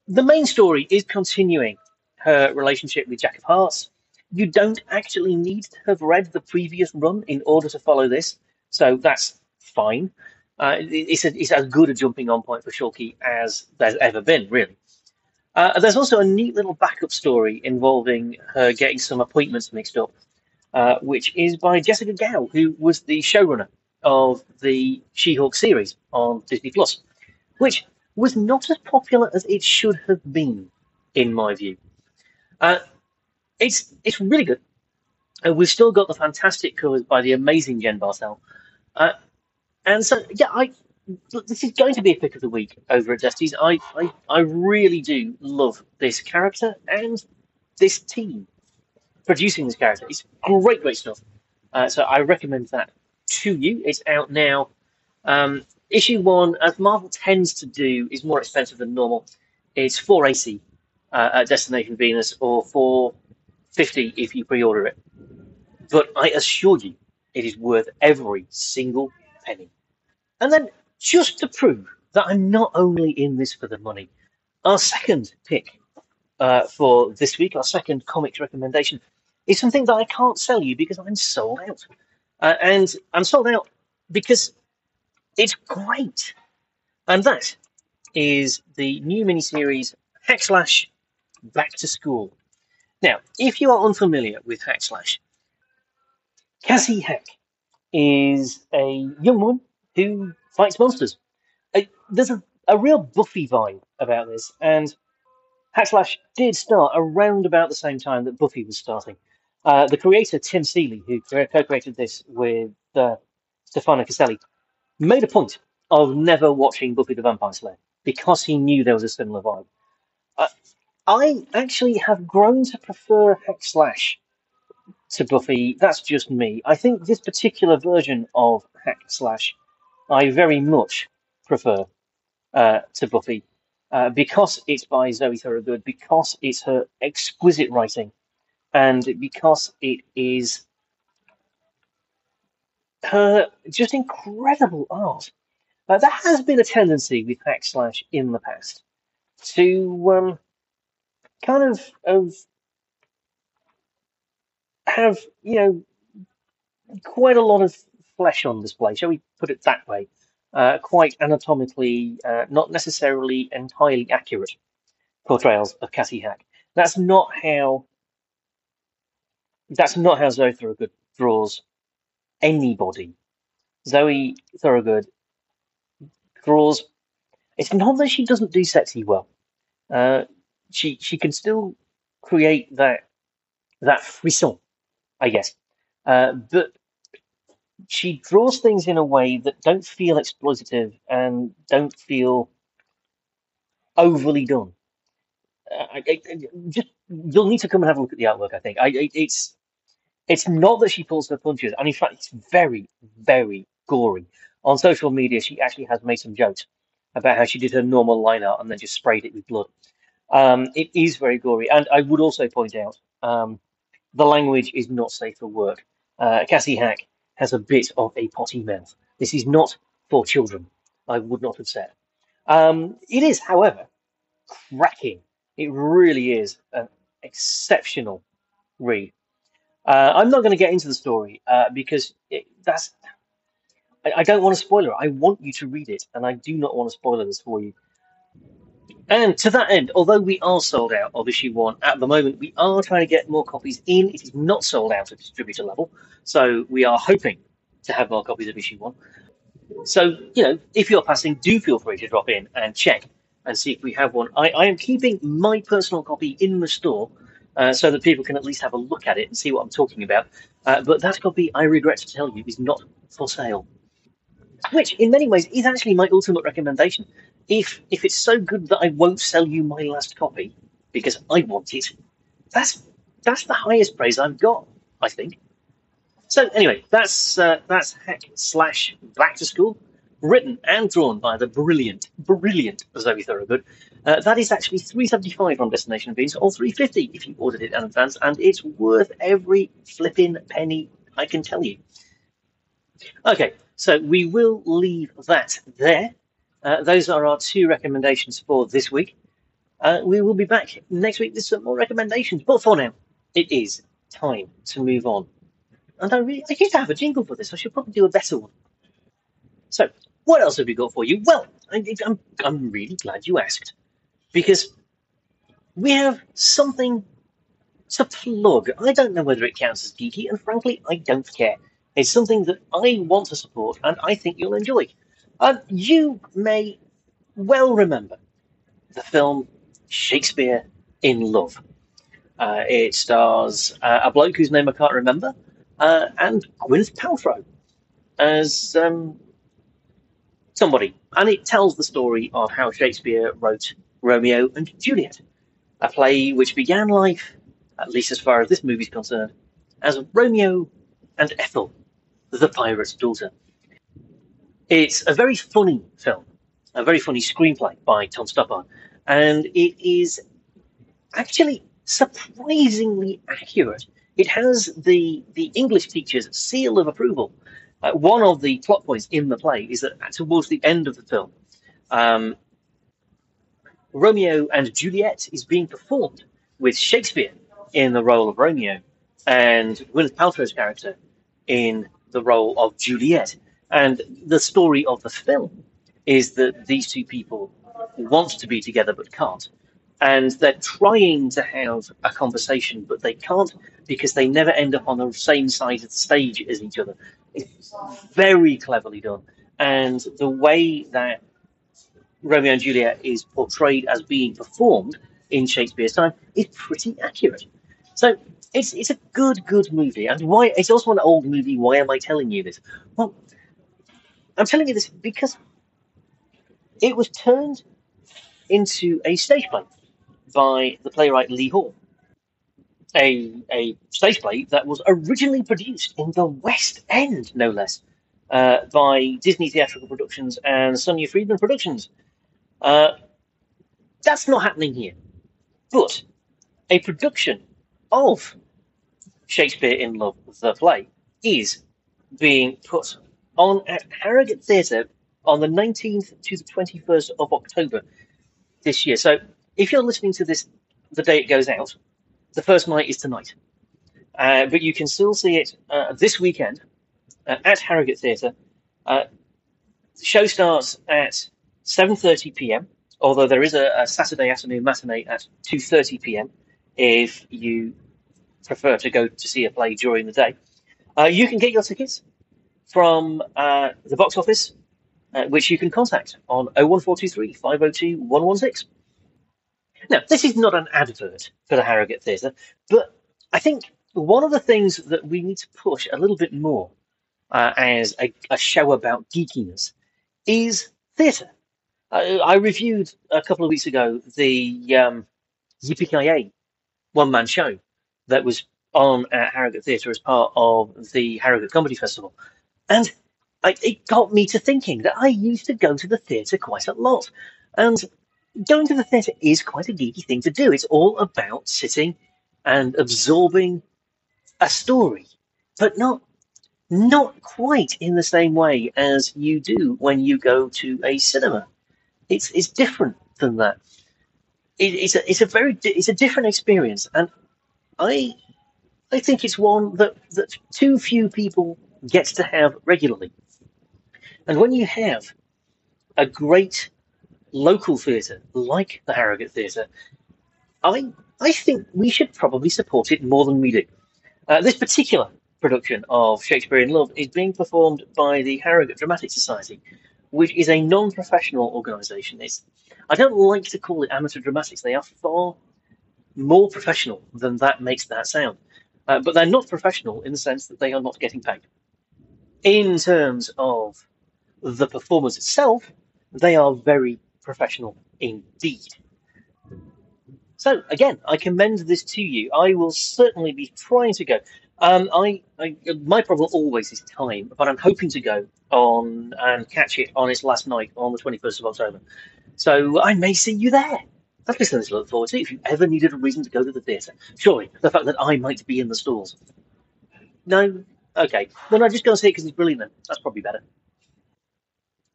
the main story is continuing her relationship with Jack of Hearts. You don't actually need to have read the previous run in order to follow this, so that's fine. Uh, it's, a, it's as good a jumping on point for Shulky as there's ever been, really. Uh, there's also a neat little backup story involving her getting some appointments mixed up, uh, which is by Jessica Gao, who was the showrunner of the She-Hulk series on Disney Plus, which was not as popular as it should have been, in my view. Uh, it's it's really good. Uh, we've still got the fantastic covers by the amazing Jen Bartel. And so, yeah, I this is going to be a pick of the week over at Dusty's. I, I, I really do love this character and this team producing this character. It's great, great stuff. Uh, so I recommend that to you. It's out now. Um, issue one, as Marvel tends to do, is more expensive than normal. It's 480 uh, at Destination Venus or 450 if you pre-order it. But I assure you, it is worth every single penny. And then, just to prove that I'm not only in this for the money, our second pick uh, for this week, our second comics recommendation, is something that I can't sell you because I'm sold out. Uh, and I'm sold out because it's great. And that is the new miniseries Hack Slash Back to School. Now, if you are unfamiliar with Hack Slash, Cassie Hack is a young woman who fights monsters. Uh, there's a, a real Buffy vibe about this, and Hack Slash did start around about the same time that Buffy was starting. Uh, the creator, Tim Seeley, who co created this with uh, Stefano Caselli, made a point of never watching Buffy the Vampire Slayer because he knew there was a similar vibe. Uh, I actually have grown to prefer Hack Slash to Buffy. That's just me. I think this particular version of Hack Slash I very much prefer uh, to Buffy uh, because it's by Zoe Thorogood, because it's her exquisite writing, and because it is her just incredible art. Uh, there has been a tendency with Hack Slash in the past to um, kind of, of have, you know, quite a lot of flesh on display, shall we put it that way? Uh, quite anatomically, uh, not necessarily entirely accurate portrayals of Cassie Hack. That's not how. That's not how Zoe Thorogood draws anybody. Zoe Thorogood draws. It's not that she doesn't do sexy well. Uh, she she can still create that that frisson, I guess. Uh, but she draws things in a way that don't feel exploitative and don't feel overly done. Uh, I, I, just you'll need to come and have a look at the artwork. I think I, it's it's not that she pulls her punches, and in fact, it's very very gory. On social media, she actually has made some jokes about how she did her normal line art and then just sprayed it with blood. Um, it is very gory, and I would also point out um, the language is not safe for work. Uh, Cassie Hack has a bit of a potty mouth. This is not for children, I would not have said. Um, it is, however, cracking. It really is an exceptional read. Uh, I'm not going to get into the story uh, because it, that's. I, I, don't want to spoil it. I want you to read it, and I do not want to spoil this for you. And to that end, although we are sold out of issue one at the moment, we are trying to get more copies in. It is not sold out at distributor level, so we are hoping to have more copies of issue one. So, you know, if you're passing, do feel free to drop in and check and see if we have one. I, I am keeping my personal copy in the store uh, so that people can at least have a look at it and see what I'm talking about. Uh, but that copy, I regret to tell you, is not for sale. Which, in many ways, is actually my ultimate recommendation. If if it's so good that I won't sell you my last copy because I want it, that's that's the highest praise I've got. I think. So anyway, that's uh, that's Hack slash Back to School, written and drawn by the brilliant, brilliant Zoe Thorogood. Uh, that is actually 375 on Destination Venus, or 350 if you ordered it in advance, and it's worth every flipping penny. I can tell you. Okay, so we will leave that there. Uh, those are our two recommendations for this week. Uh, we will be back next week with some more recommendations, but for now, it is time to move on and I really, I used to have a jingle for this. I should probably do a better one. So, what else have we got for you? Well, I, I'm, I'm really glad you asked. Because we have something to plug. I don't know whether it counts as geeky, and frankly, I don't care. It's something that I want to support, and I think you'll enjoy. Uh, you may well remember the film Shakespeare in Love. Uh, it stars uh, a bloke whose name I can't remember, uh, and Gwyneth Paltrow as um, somebody. And it tells the story of how Shakespeare wrote Romeo and Juliet, a play which began life, at least as far as this movie is concerned, as Romeo and Ethel, the pirate's daughter. It's a very funny film, a very funny screenplay by Tom Stoppard, and it is actually surprisingly accurate it has the the English teacher's seal of approval. Uh, one of the plot points in the play is that towards the end of the film, um, Romeo and Juliet is being performed with Shakespeare in the role of Romeo and Gwyneth Paltrow's character in the role of Juliet. And the story of the film is that these two people want to be together but can't and they're trying to have a conversation, but they can't because they never end up on the same side of the stage as each other. It's very cleverly done, and the way that Romeo and Juliet is portrayed as being performed in Shakespeare's time is pretty accurate. So it's it's a good good movie, and why it's also an old movie. Why am I telling you this? Well, I'm telling you this because it was turned into a stage play by the playwright Lee Hall. A, a stage play that was originally produced in the West End, no less, uh, by Disney Theatrical Productions and Sonia Friedman Productions. Uh, that's not happening here. But a production of Shakespeare in Love, the play, is being put on at Harrogate Theatre on the 19th to the 21st of October this year. So if you're listening to this the day it goes out, the first night is tonight. Uh, but you can still see it uh, this weekend uh, at Harrogate Theatre. Uh, the show starts at 7:30 p.m. Although there is a, a, Saturday afternoon matinee at 2:30 p.m. if you prefer to go to see a play during the day. Uh, you can get your tickets from uh, the box office, which you can contact on 01423 502 116. Now, this is not an advert for the Harrogate Theatre, but I think one of the things that we need to push a little bit more uh, as a, a, show about geekiness is theatre. I, I, reviewed a couple of weeks ago the um, Yippee one man show that was on at Harrogate Theatre as part of the Harrogate Comedy Festival. And I, it got me to thinking that I used to go to the theatre quite a lot. And going to the theatre is quite a geeky thing to do. It's all about sitting and absorbing a story, but not not quite in the same way as you do when you go to a cinema. It's it's different than that. It, it's a it's a very it's a different experience, and I I think it's one that that too few people get to have regularly. And when you have a great local theatre like the Harrogate Theatre, I I think we should probably support it more than we do. Uh, this particular production of Shakespeare in Love is being performed by the Harrogate Dramatic Society, which is a non-professional organisation. I don't like to call it amateur dramatics. They are far more professional than that makes that sound. Uh, but they're not professional in the sense that they are not getting paid. In terms of the performance itself, they are very professional indeed. So again, I commend this to you. I will certainly be trying to go. Um, I, I, my problem always is time, but I'm hoping to go on and catch it on its last night on the 21st of October. So I may see you there. That's just something to look forward to. If you ever needed a reason to go to the theatre, surely the fact that I might be in the stalls. No, okay. Then I'm just go and see it because it's brilliant. Then that's probably better.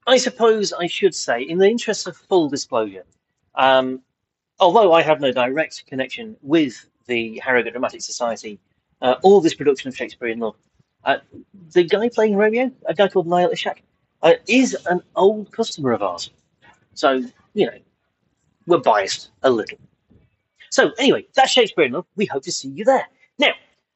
I suppose I should say, in the interest of full disclosure, um, although I have no direct connection with the Harrogate Dramatic Society uh, or this production of Shakespeare in Love, uh, the guy playing Romeo, a guy called Niall Ishak, uh, is an old customer of ours. So, you know, we're biased a little. So, anyway, that's Shakespeare in Love. We hope to see you there. Now,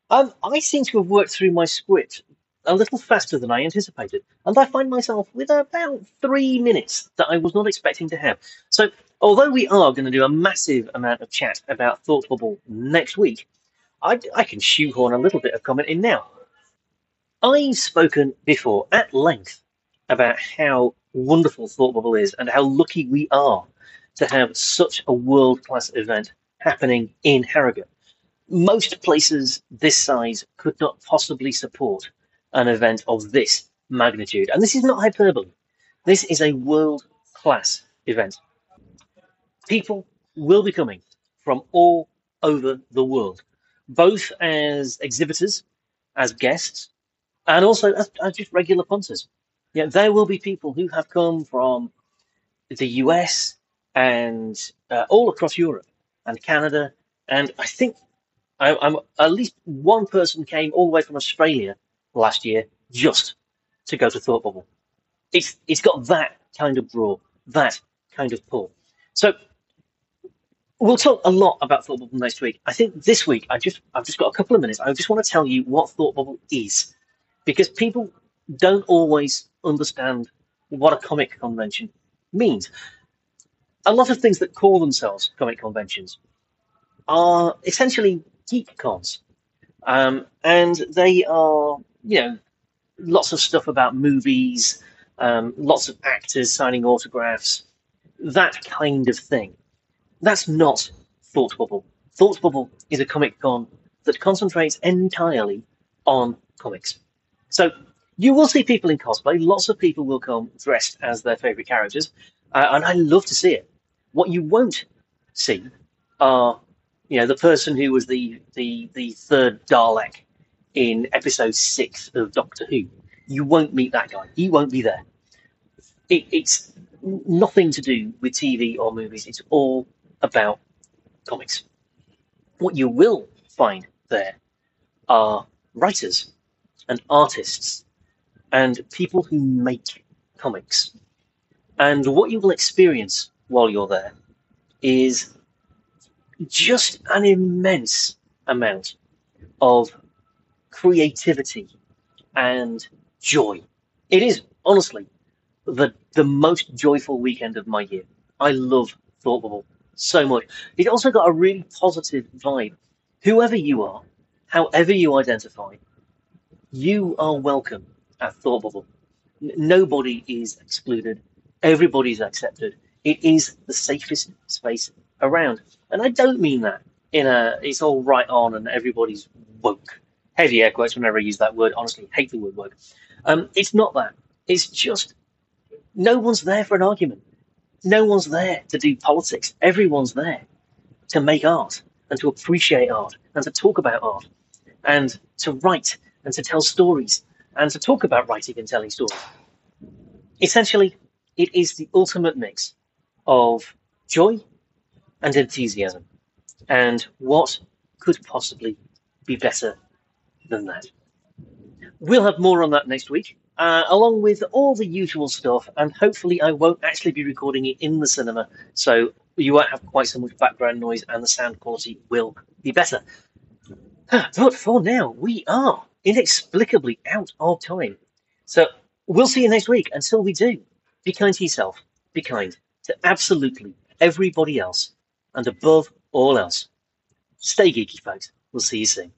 um, I seem to have worked through my script a little faster than I anticipated, and I find myself with about three minutes that I was not expecting to have. So, although we are going to do a massive amount of chat about Thought Bubble next week, I, I can shoehorn a little bit of comment in now. I've spoken before at length about how wonderful Thought Bubble is and how lucky we are to have such a world class event happening in Harrogate. Most places this size could not possibly support an event of this magnitude. And this is not hyperbole. This is a world class event. People will be coming from all over the world, both as exhibitors, as guests, and also as, as just regular punters. Yeah, there will be people who have come from the US and uh, all across Europe and Canada, and I think I, I'm at least one person came all the way from Australia last year just to go to Thought Bubble. It's it's got that kind of draw, that kind of pull. So we'll talk a lot about Thought Bubble next week. I think this week I just I've just got a couple of minutes. I just want to tell you what Thought Bubble is, because people don't always understand what a comic convention means. A lot of things that call themselves comic conventions are essentially geek cons, um, and they are you know, lots of stuff about movies, um, lots of actors signing autographs, that kind of thing. That's not Thought Bubble. Thought Bubble is a comic con that concentrates entirely on comics. So you will see people in cosplay. Lots of people will come dressed as their favorite characters, uh, and I love to see it. What you won't see are, you know, the person who was the the the third Dalek in episode six of Doctor Who. You won't meet that guy. He won't be there. It, it's nothing to do with TV or movies. It's all about comics. What you will find there are writers and artists and people who make comics. And what you will experience while you're there is just an immense amount of creativity and joy. It is honestly the the most joyful weekend of my year. I love Thought Bubble so much. It also got a really positive vibe. Whoever you are, however you identify, you are welcome at Thought Bubble. N- nobody is excluded. Everybody's accepted. It is the safest space around. And I don't mean that in a it's all right on and everybody's woke heavy air quotes whenever I use that word. Honestly, hate the word woke. Um, it's not that. It's just no one's there for an argument. No one's there to do politics. Everyone's there to make art and to appreciate art and to talk about art and to write and to tell stories and to talk about writing and telling stories. Essentially, it is the ultimate mix of joy and enthusiasm. And what could possibly be better than that. We'll have more on that next week, uh, along with all the usual stuff, and hopefully, I won't actually be recording it in the cinema, so you won't have quite so much background noise and the sound quality will be better. But for now, we are inexplicably out of time. So we'll see you next week. Until we do, be kind to yourself, be kind to absolutely everybody else, and above all else, Stay geeky, folks. We'll see you soon.